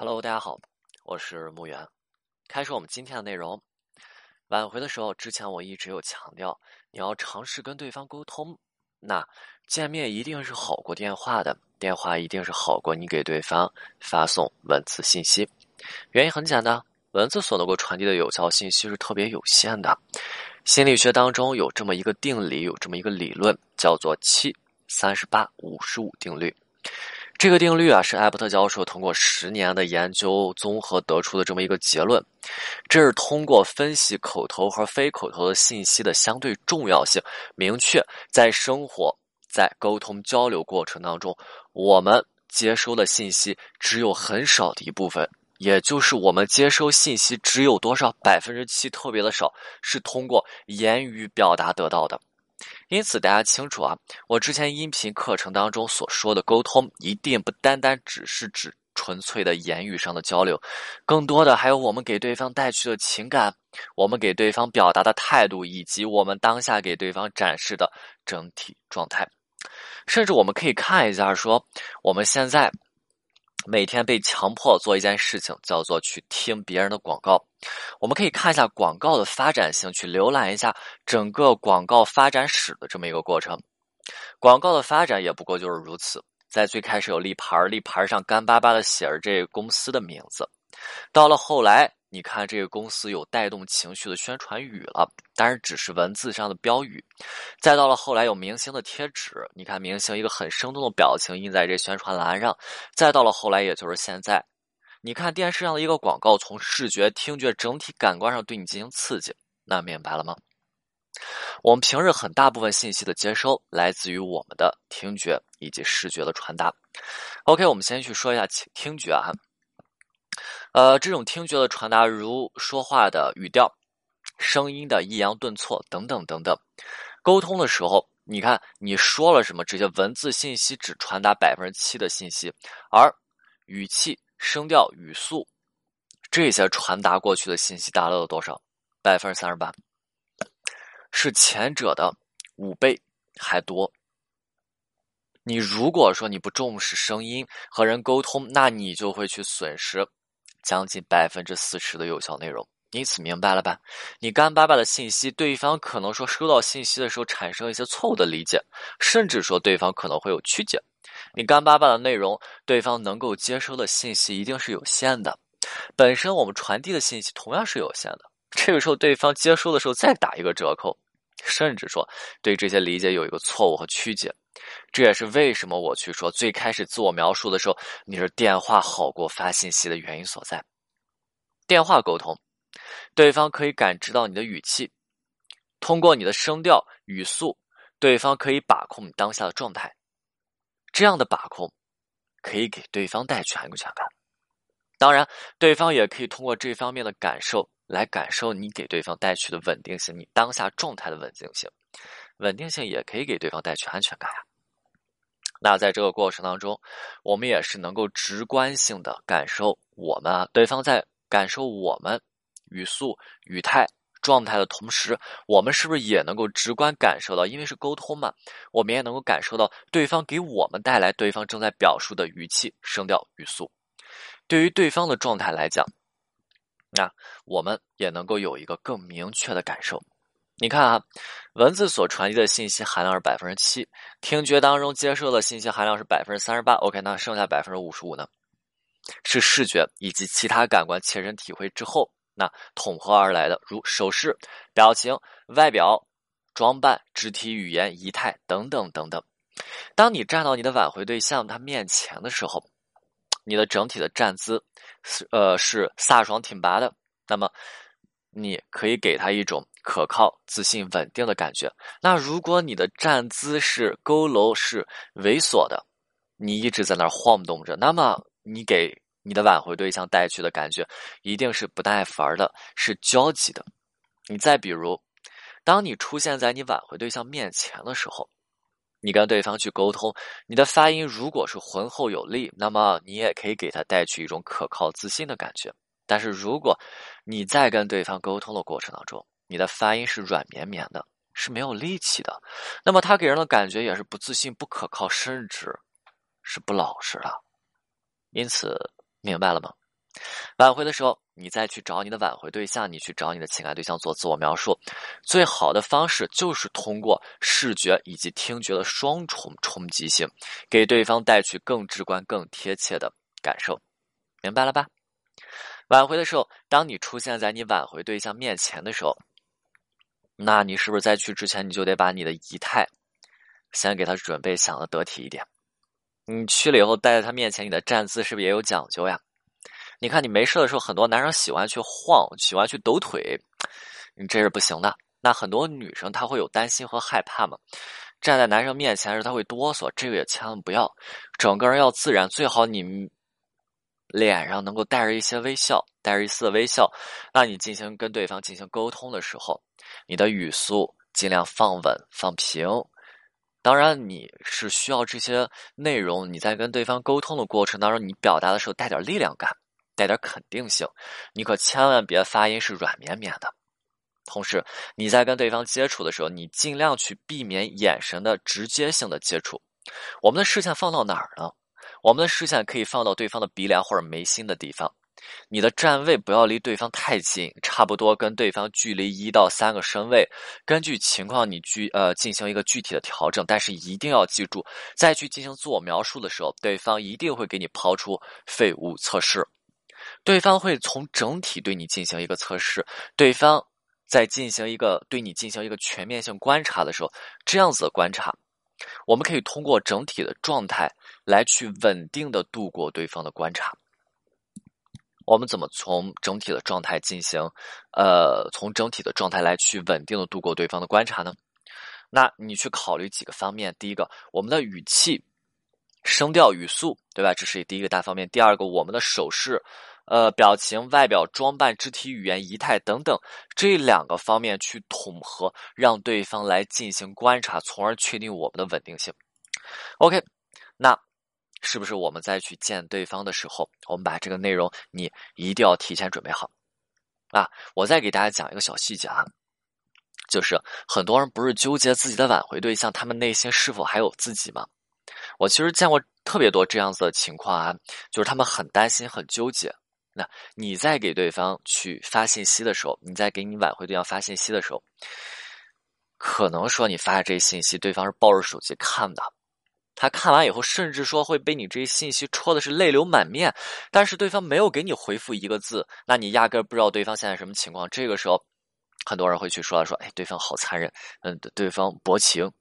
Hello，大家好，我是木源。开始我们今天的内容。挽回的时候，之前我一直有强调，你要尝试跟对方沟通。那见面一定是好过电话的，电话一定是好过你给对方发送文字信息。原因很简单，文字所能够传递的有效信息是特别有限的。心理学当中有这么一个定理，有这么一个理论，叫做七三十八五十五定律。这个定律啊，是艾伯特教授通过十年的研究综合得出的这么一个结论。这是通过分析口头和非口头的信息的相对重要性，明确在生活在沟通交流过程当中，我们接收的信息只有很少的一部分，也就是我们接收信息只有多少百分之七，特别的少，是通过言语表达得到的。因此，大家清楚啊，我之前音频课程当中所说的沟通，一定不单单只是指纯粹的言语上的交流，更多的还有我们给对方带去的情感，我们给对方表达的态度，以及我们当下给对方展示的整体状态。甚至我们可以看一下，说我们现在。每天被强迫做一件事情，叫做去听别人的广告。我们可以看一下广告的发展性，去浏览一下整个广告发展史的这么一个过程。广告的发展也不过就是如此，在最开始有立牌，立牌上干巴巴的写着这公司的名字，到了后来。你看，这个公司有带动情绪的宣传语了，当然只是文字上的标语。再到了后来，有明星的贴纸，你看明星一个很生动的表情印在这宣传栏上。再到了后来，也就是现在，你看电视上的一个广告，从视觉、听觉整体感官上对你进行刺激，那明白了吗？我们平日很大部分信息的接收来自于我们的听觉以及视觉的传达。OK，我们先去说一下听听觉啊。呃，这种听觉的传达，如说话的语调、声音的抑扬顿挫等等等等。沟通的时候，你看你说了什么，这些文字信息只传达百分之七的信息，而语气、声调、语速这些传达过去的信息达到了多少？百分之三十八，是前者的五倍还多。你如果说你不重视声音和人沟通，那你就会去损失。将近百分之四十的有效内容，因此明白了吧？你干巴巴的信息，对方可能说收到信息的时候产生一些错误的理解，甚至说对方可能会有曲解。你干巴巴的内容，对方能够接收的信息一定是有限的。本身我们传递的信息同样是有限的，这个时候对方接收的时候再打一个折扣，甚至说对这些理解有一个错误和曲解。这也是为什么我去说最开始自我描述的时候，你是电话好过发信息的原因所在。电话沟通，对方可以感知到你的语气，通过你的声调、语速，对方可以把控你当下的状态。这样的把控，可以给对方带去安全感。当然，对方也可以通过这方面的感受来感受你给对方带去的稳定性，你当下状态的稳定性。稳定性也可以给对方带去安全感呀。那在这个过程当中，我们也是能够直观性的感受我们啊，对方在感受我们语速、语态、状态的同时，我们是不是也能够直观感受到？因为是沟通嘛，我们也能够感受到对方给我们带来对方正在表述的语气、声调、语速。对于对方的状态来讲，那我们也能够有一个更明确的感受。你看啊，文字所传递的信息含量是百分之七，听觉当中接受的信息含量是百分之三十八。OK，那剩下百分之五十五呢？是视觉以及其他感官切身体会之后，那统合而来的，如手势、表情、外表、装扮、肢体语言、仪态等等等等。当你站到你的挽回对象他面前的时候，你的整体的站姿是呃是飒爽挺拔的，那么。你可以给他一种可靠、自信、稳定的感觉。那如果你的站姿是佝偻、是猥琐的，你一直在那儿晃动着，那么你给你的挽回对象带去的感觉一定是不耐烦的，是焦急的。你再比如，当你出现在你挽回对象面前的时候，你跟对方去沟通，你的发音如果是浑厚有力，那么你也可以给他带去一种可靠、自信的感觉。但是如果你在跟对方沟通的过程当中，你的发音是软绵绵的，是没有力气的，那么他给人的感觉也是不自信、不可靠，甚至是不老实的。因此，明白了吗？挽回的时候，你再去找你的挽回对象，你去找你的情感对象做自我描述，最好的方式就是通过视觉以及听觉的双重冲击性，给对方带去更直观、更贴切的感受，明白了吧？挽回的时候，当你出现在你挽回对象面前的时候，那你是不是在去之前你就得把你的仪态先给他准备想的得体一点？你去了以后，待在他面前，你的站姿是不是也有讲究呀？你看，你没事的时候，很多男生喜欢去晃，喜欢去抖腿，你这是不行的。那很多女生她会有担心和害怕嘛？站在男生面前时，她会哆嗦，这个也千万不要，整个人要自然，最好你脸上能够带着一些微笑，带着一丝微笑。那你进行跟对方进行沟通的时候，你的语速尽量放稳、放平。当然，你是需要这些内容。你在跟对方沟通的过程当中，你表达的时候带点力量感，带点肯定性。你可千万别发音是软绵绵的。同时，你在跟对方接触的时候，你尽量去避免眼神的直接性的接触。我们的视线放到哪儿呢？我们的视线可以放到对方的鼻梁或者眉心的地方。你的站位不要离对方太近，差不多跟对方距离一到三个身位。根据情况，你具呃进行一个具体的调整。但是一定要记住，在去进行自我描述的时候，对方一定会给你抛出废物测试。对方会从整体对你进行一个测试。对方在进行一个对你进行一个全面性观察的时候，这样子的观察，我们可以通过整体的状态来去稳定的度过对方的观察。我们怎么从整体的状态进行，呃，从整体的状态来去稳定的度过对方的观察呢？那你去考虑几个方面。第一个，我们的语气、声调、语速，对吧？这是第一个大方面。第二个，我们的手势、呃，表情、外表装扮、肢体语言、仪态等等这两个方面去统合，让对方来进行观察，从而确定我们的稳定性。OK，那。是不是我们再去见对方的时候，我们把这个内容你一定要提前准备好啊？我再给大家讲一个小细节啊，就是很多人不是纠结自己的挽回对象，他们内心是否还有自己吗？我其实见过特别多这样子的情况啊，就是他们很担心、很纠结。那你在给对方去发信息的时候，你在给你挽回对象发信息的时候，可能说你发的这些信息，对方是抱着手机看的。他看完以后，甚至说会被你这些信息戳的是泪流满面，但是对方没有给你回复一个字，那你压根不知道对方现在什么情况。这个时候，很多人会去说说，哎，对方好残忍，嗯，对方薄情，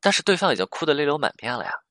但是对方已经哭的泪流满面了呀。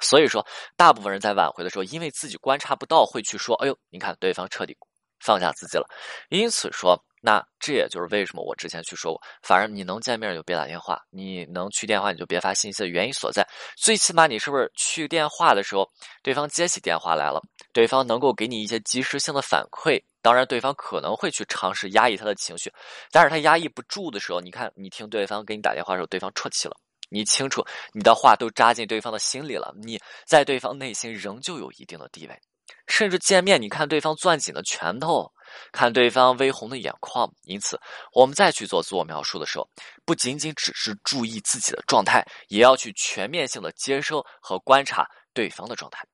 所以说，大部分人在挽回的时候，因为自己观察不到，会去说，哎呦，你看对方彻底放下自己了，因此说。那这也就是为什么我之前去说过，反正你能见面就别打电话，你能去电话你就别发信息的原因所在。最起码你是不是去电话的时候，对方接起电话来了，对方能够给你一些及时性的反馈。当然，对方可能会去尝试压抑他的情绪，但是他压抑不住的时候，你看你听对方给你打电话的时候，对方啜泣了，你清楚你的话都扎进对方的心里了，你在对方内心仍旧有一定的地位。甚至见面，你看对方攥紧的拳头，看对方微红的眼眶。因此，我们再去做自我描述的时候，不仅仅只是注意自己的状态，也要去全面性的接收和观察对方的状态。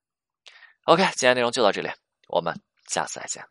OK，今天内容就到这里，我们下次再见。